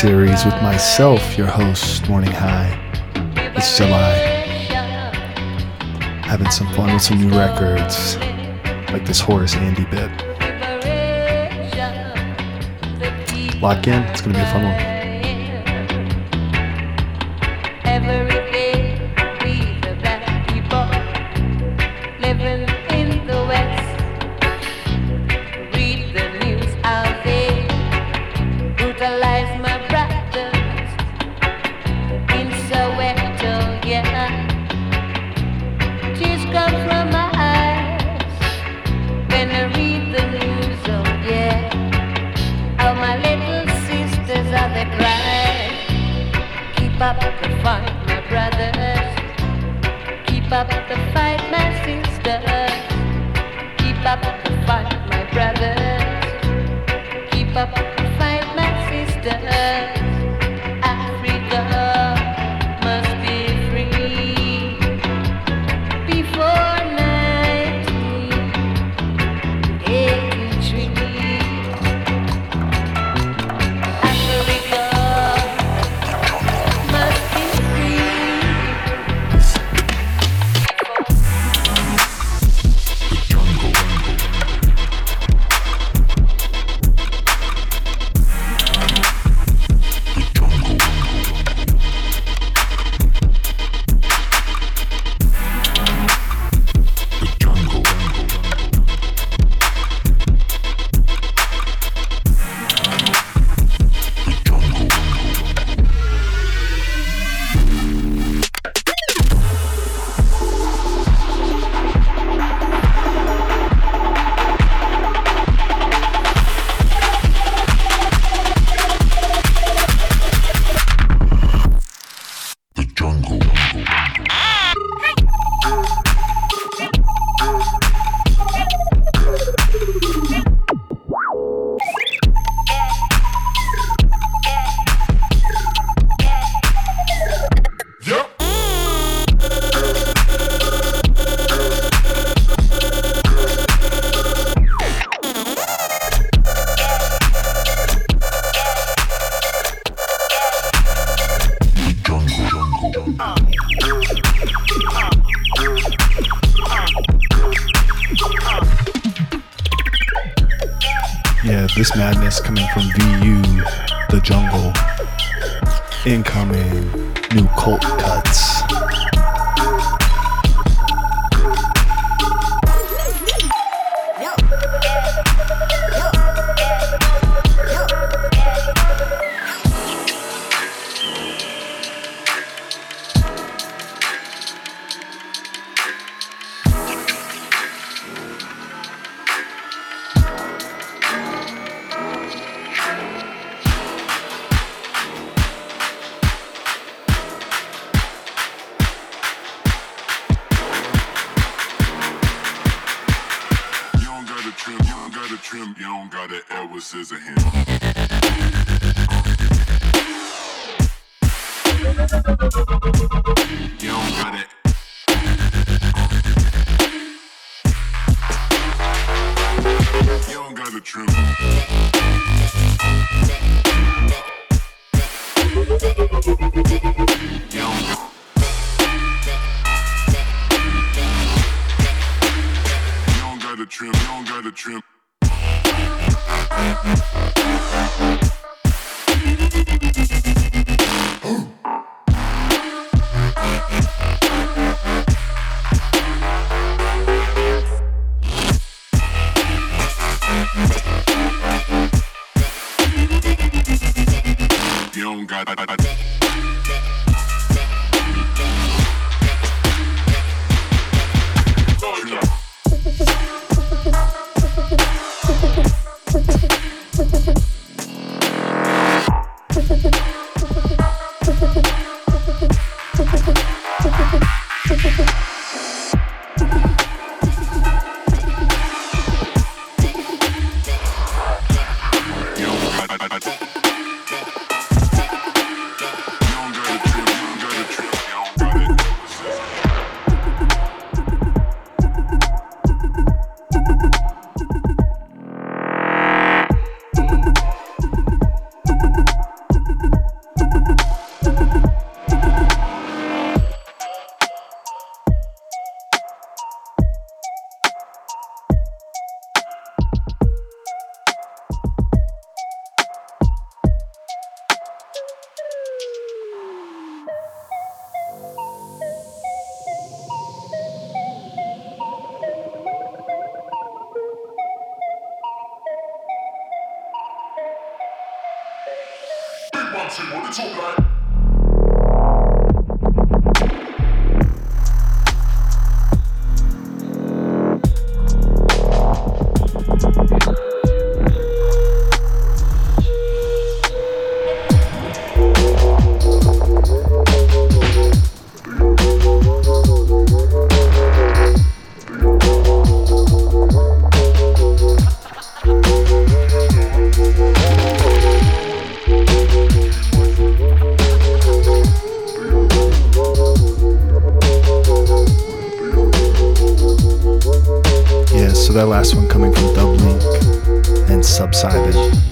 series with myself, your host, Morning High. It's July. Having some fun with some new records, like this Horace Andy bit. Lock in, it's gonna be a fun one.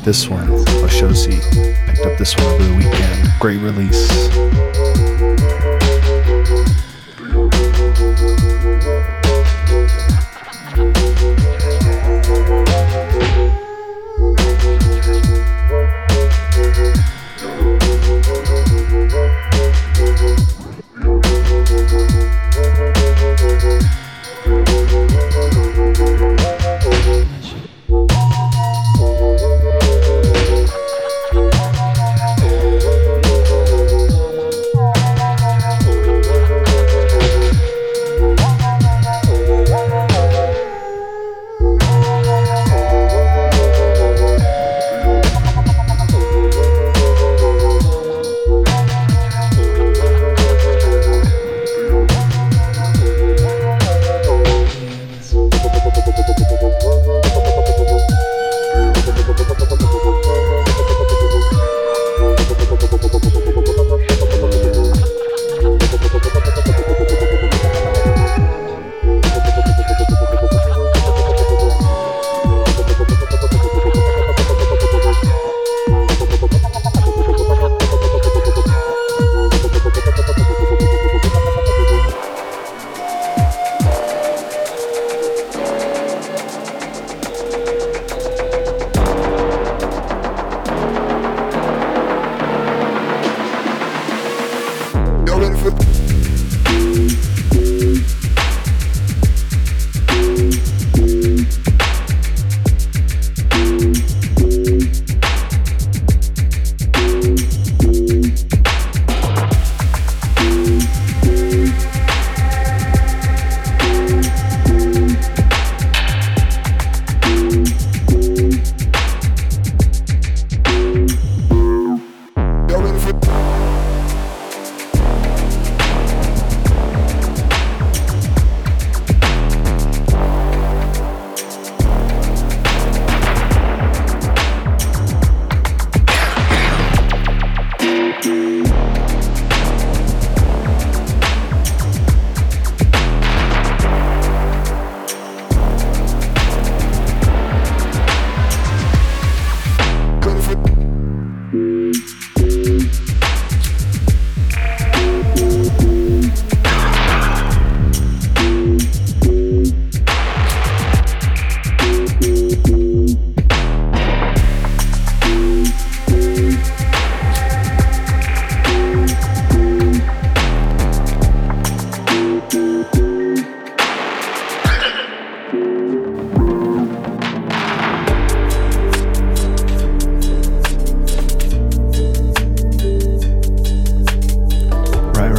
this one, Oxossi. Picked up this one over the weekend. Great release.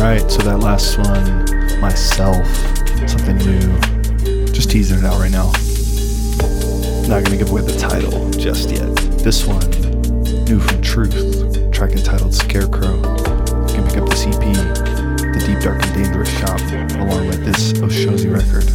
Alright, so that last one, myself, something new. Just teasing it out right now. Not gonna give away the title just yet. This one, new from Truth, track entitled Scarecrow. You can pick up the CP, The Deep Dark and Dangerous Shop, along with this Oxossi record.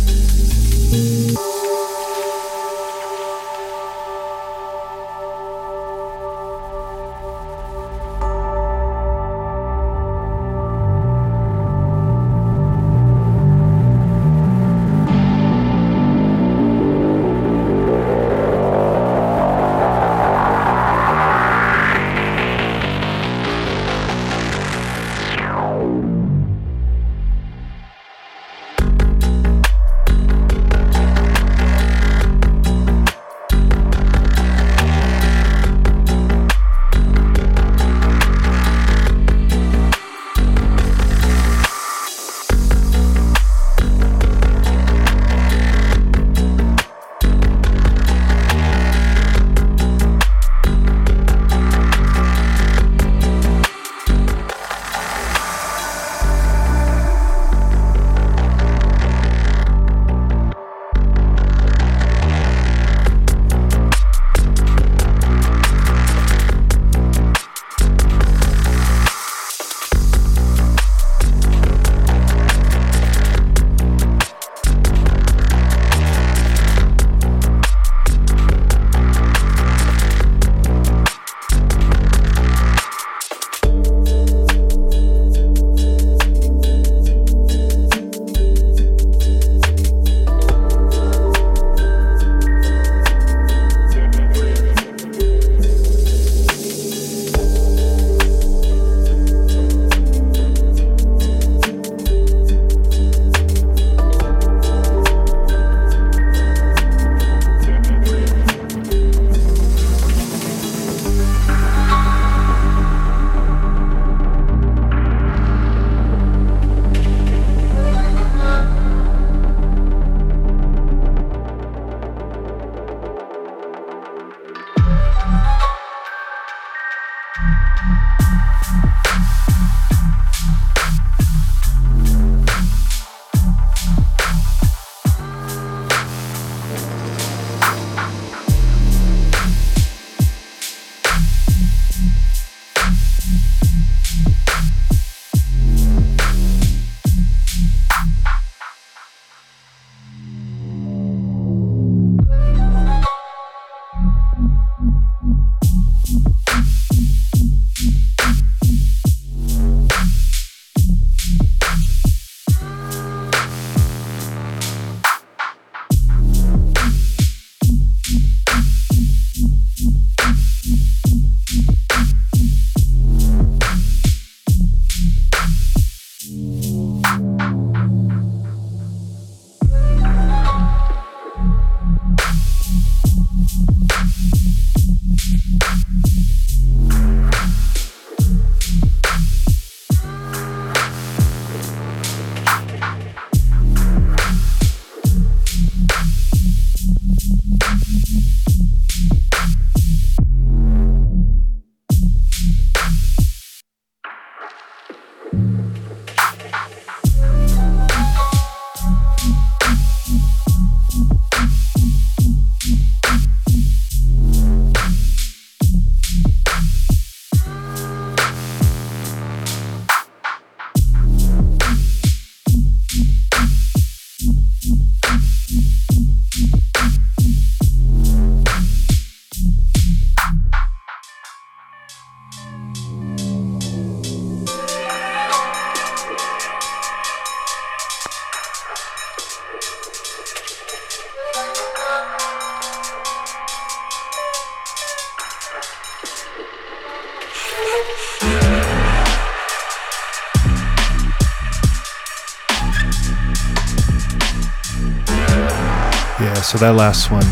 So that last one,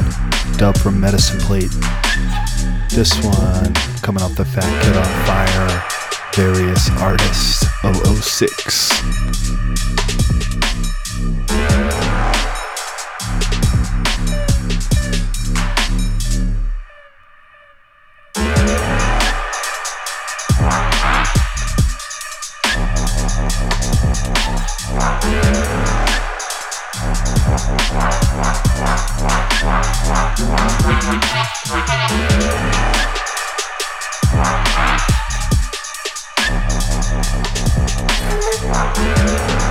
dub from Medicine Place. This one coming off the Fat Kid on Fire, various artists, 006. This is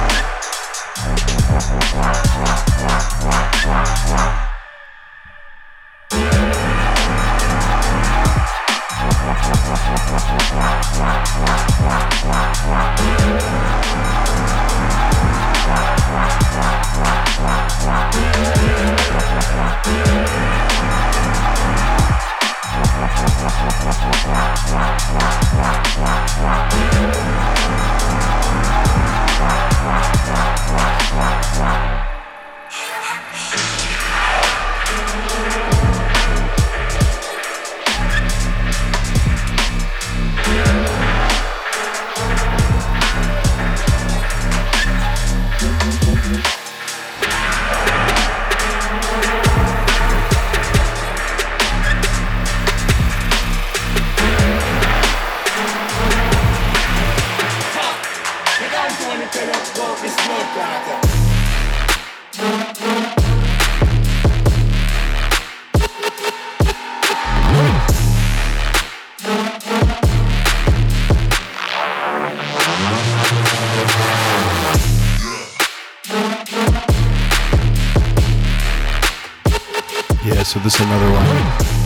another one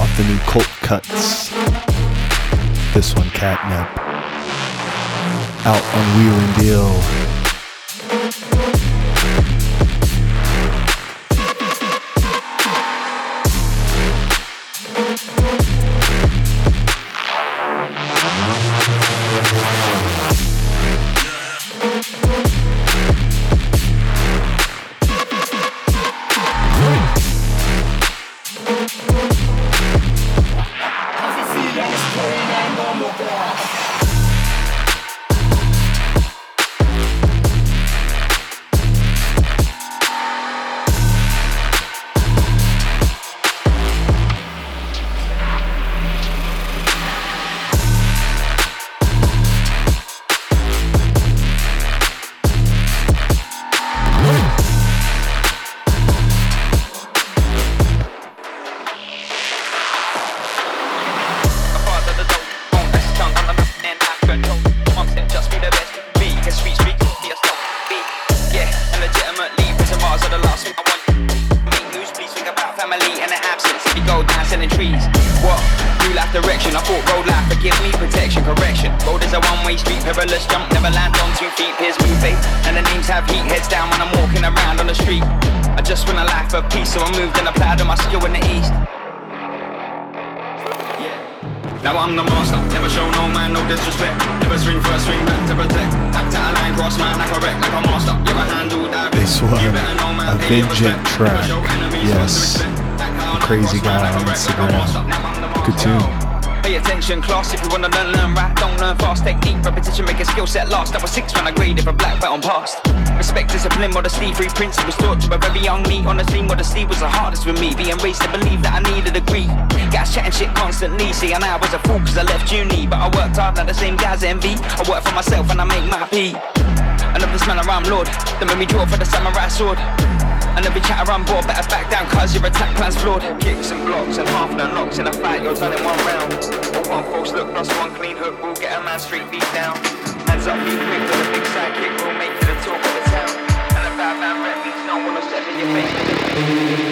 off the new Cult Cuts. This one, Catnip. Out on Wheel and Deal. What? New life direction, I thought road life forgive me protection. Correction. Road is a one-way street. Perilous jump. Never land on two feet. Here's moving. And the names have heat. Heads down when I'm walking around on the street. I just want a life of peace, so I moved and applied my skill in the east. Now I'm the monster, never show no man no disrespect. Never swing first, swing back to protect. Act out of line, cross man, I correct like a monster. Yeah, I handle that. This one, a big track. Yes modesty, three principles taught to learn, learn right, don't learn fast. Technique, repetition, make a skill set last. I was six when I graded for black belt on past. Respect, discipline, modesty, three principles taught to a very young me. On the Honestly, modesty was the hardest for me. Being raised to believe that I need a degree. Guys chatting shit constantly, saying I was a fool cause I left uni. But I worked hard, not the same guys envy. I work for myself and I make my pee. This man around Lord, that made me draw for the samurai sword. And every chat around board better back down cause your attack plan's flawed. Kicks and blocks and half the knocks in a fight you're done in one round. One false look plus one clean hook will get a man straight beat down. Hands up be quick with a big side kick will make you the talk of the town. Five nine rep means no one will step in your face.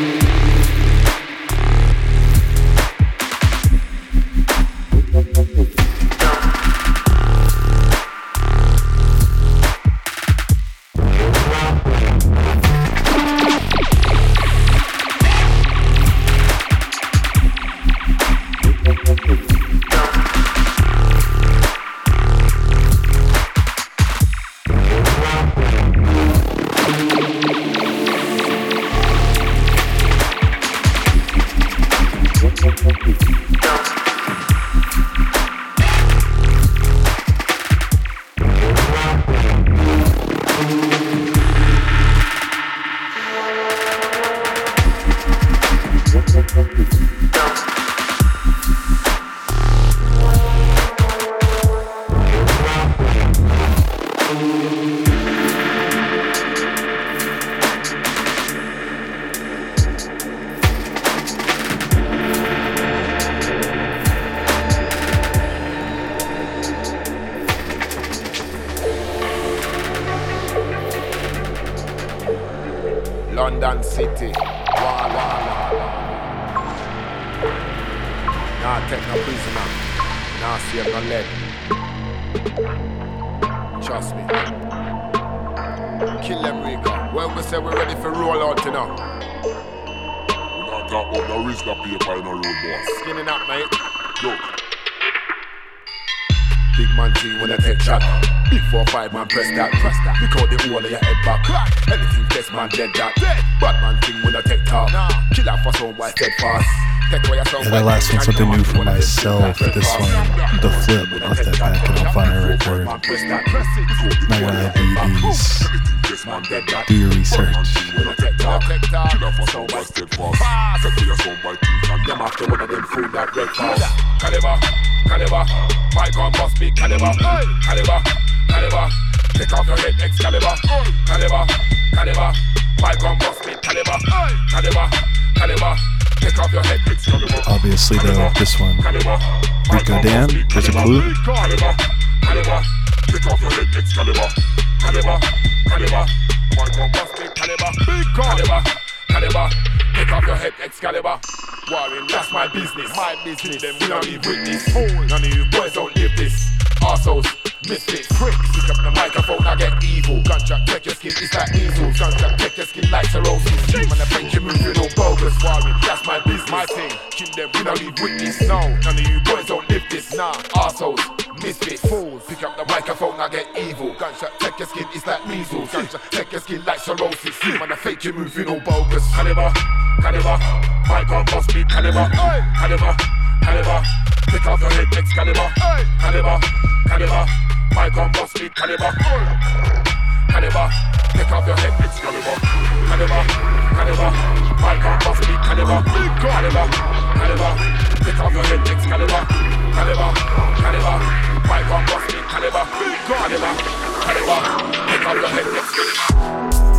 Them, Rico. When we say we're ready for roll out, you know. We not talk about no Rizla paper in a road, boy. Skinning up, mate. Look. Big man G when I take shot. Big four five man press that. Press that. Because the whole of your head back. Crack. Anything test man dead that. Dead. Bad man thing when I take top. Nah. Kill out for some boy steadfast. Take away your Yeah, that last one's something new for myself. This one, the flip off that back and on fire record. Not gonna lie, BBs. Do your research. A sound by steadfast. Take away a sound by teeth and Them after one of them food that red fast. Caliber, caliber, my gun must be caliber, caliber, caliber. Take off your head, Excalibur. Caliber, caliber, my gun must be caliber, caliber, caliber. Take off your head, Excalibur. Obviously, though, this one, Rico Dan, there's a clue. Caliber, caliber. Take off your head, Excalibur. Caliber, caliber. My gun must be caliber, big caliber, caliber. Take off your head, Excalibur. Warring, that's my business. My business. Them we don't leave witness. None of you boys don't live this. Arseholes, misfits, pricks. Pick up the microphone, I get evil. Gunshot, take your skin, it's like measles. Gunshot, take your skin like cirrhosis. Team and I make you move, you know bogus. Warring, that's my business. My thing, kill them, we don't leave witness. No, none of you boys don't live this. Nah, arseholes, misfits, fools. Pick up the microphone, I get evil. Gunshot, take your skin, it's like measles. Gunshot, take your skin like cirrhosis. Team and I fake you move, you know bogus. Caliber, caliber, my gun must be caliber. Caliber, caliber. Take off your head, Excalibur. Caliber, caliber. My gun must be caliber. Caliber. Take off your head, Excalibur. Caliber, caliber. My gun must be caliber. Caliber, caliber. Take off your head, Excalibur. Caliber, caliber. My gun must be caliber. Caliber, caliber. Take off your head, Excalibur.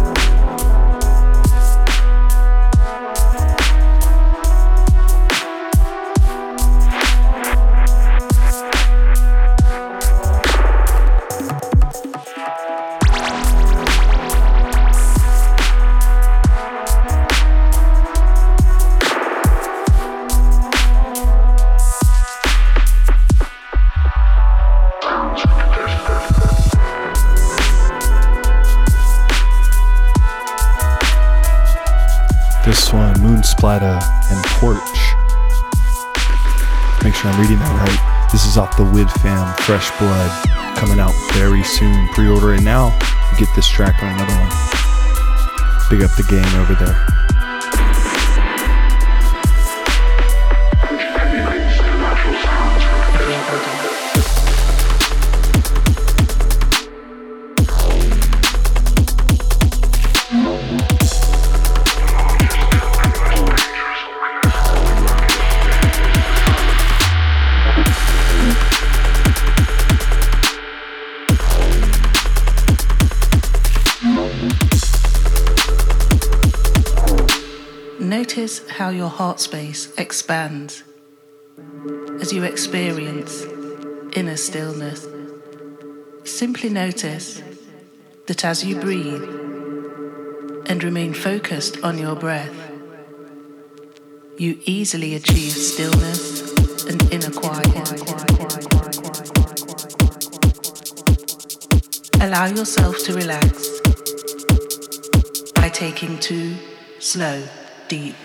Splatter and Porch. Make sure I'm reading that right. This is off the Wid Fam Fresh Blood. Coming out very soon. Pre order it now. Get this track on another one. Big up the game over there. How your heart space expands as you experience inner stillness. Simply notice that as you breathe and remain focused on your breath, you easily achieve stillness and inner quiet. Allow yourself to relax by taking two slow, deep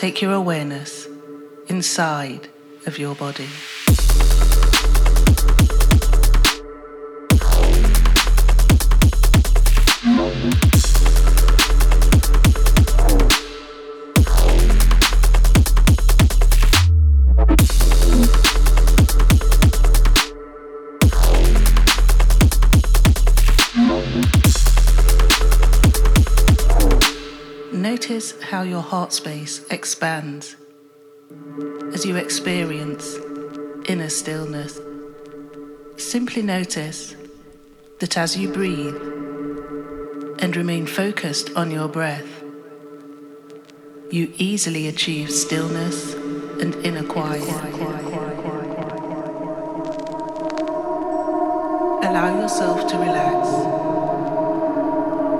take your awareness inside of your body. How your heart space expands as you experience inner stillness. Simply notice that as you breathe and remain focused on your breath, you easily achieve stillness and inner quiet. Allow yourself to relax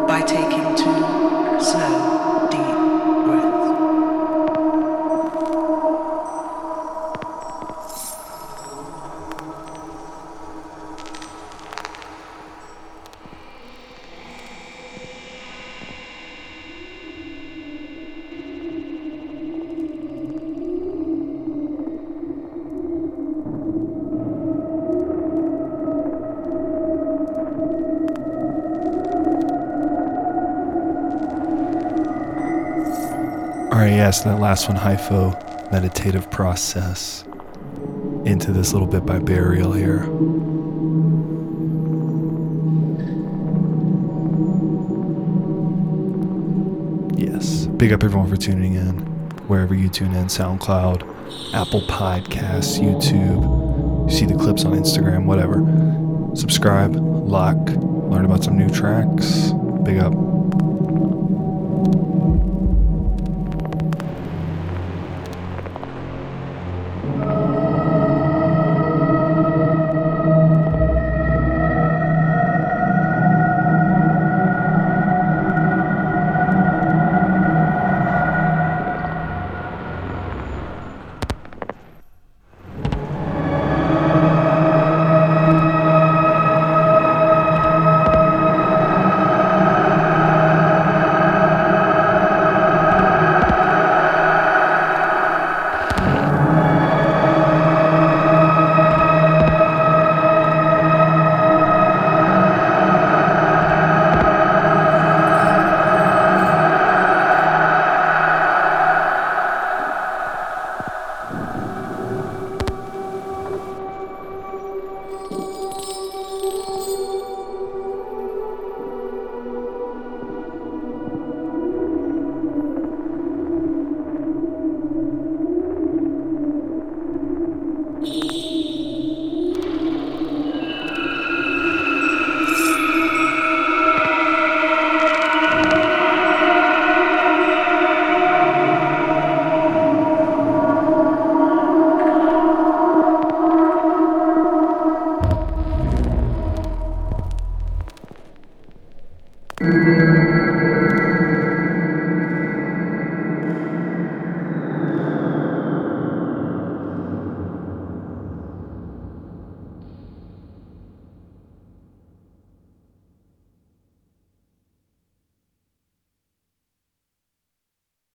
by taking two slow, So that last one, Hypho, meditative process. Into this little bit by Burial here. Yes, big up everyone for tuning in. Wherever you tune in, SoundCloud, Apple Podcasts, YouTube, You see the clips on Instagram, whatever. Subscribe, lock, learn about some new tracks. Big up.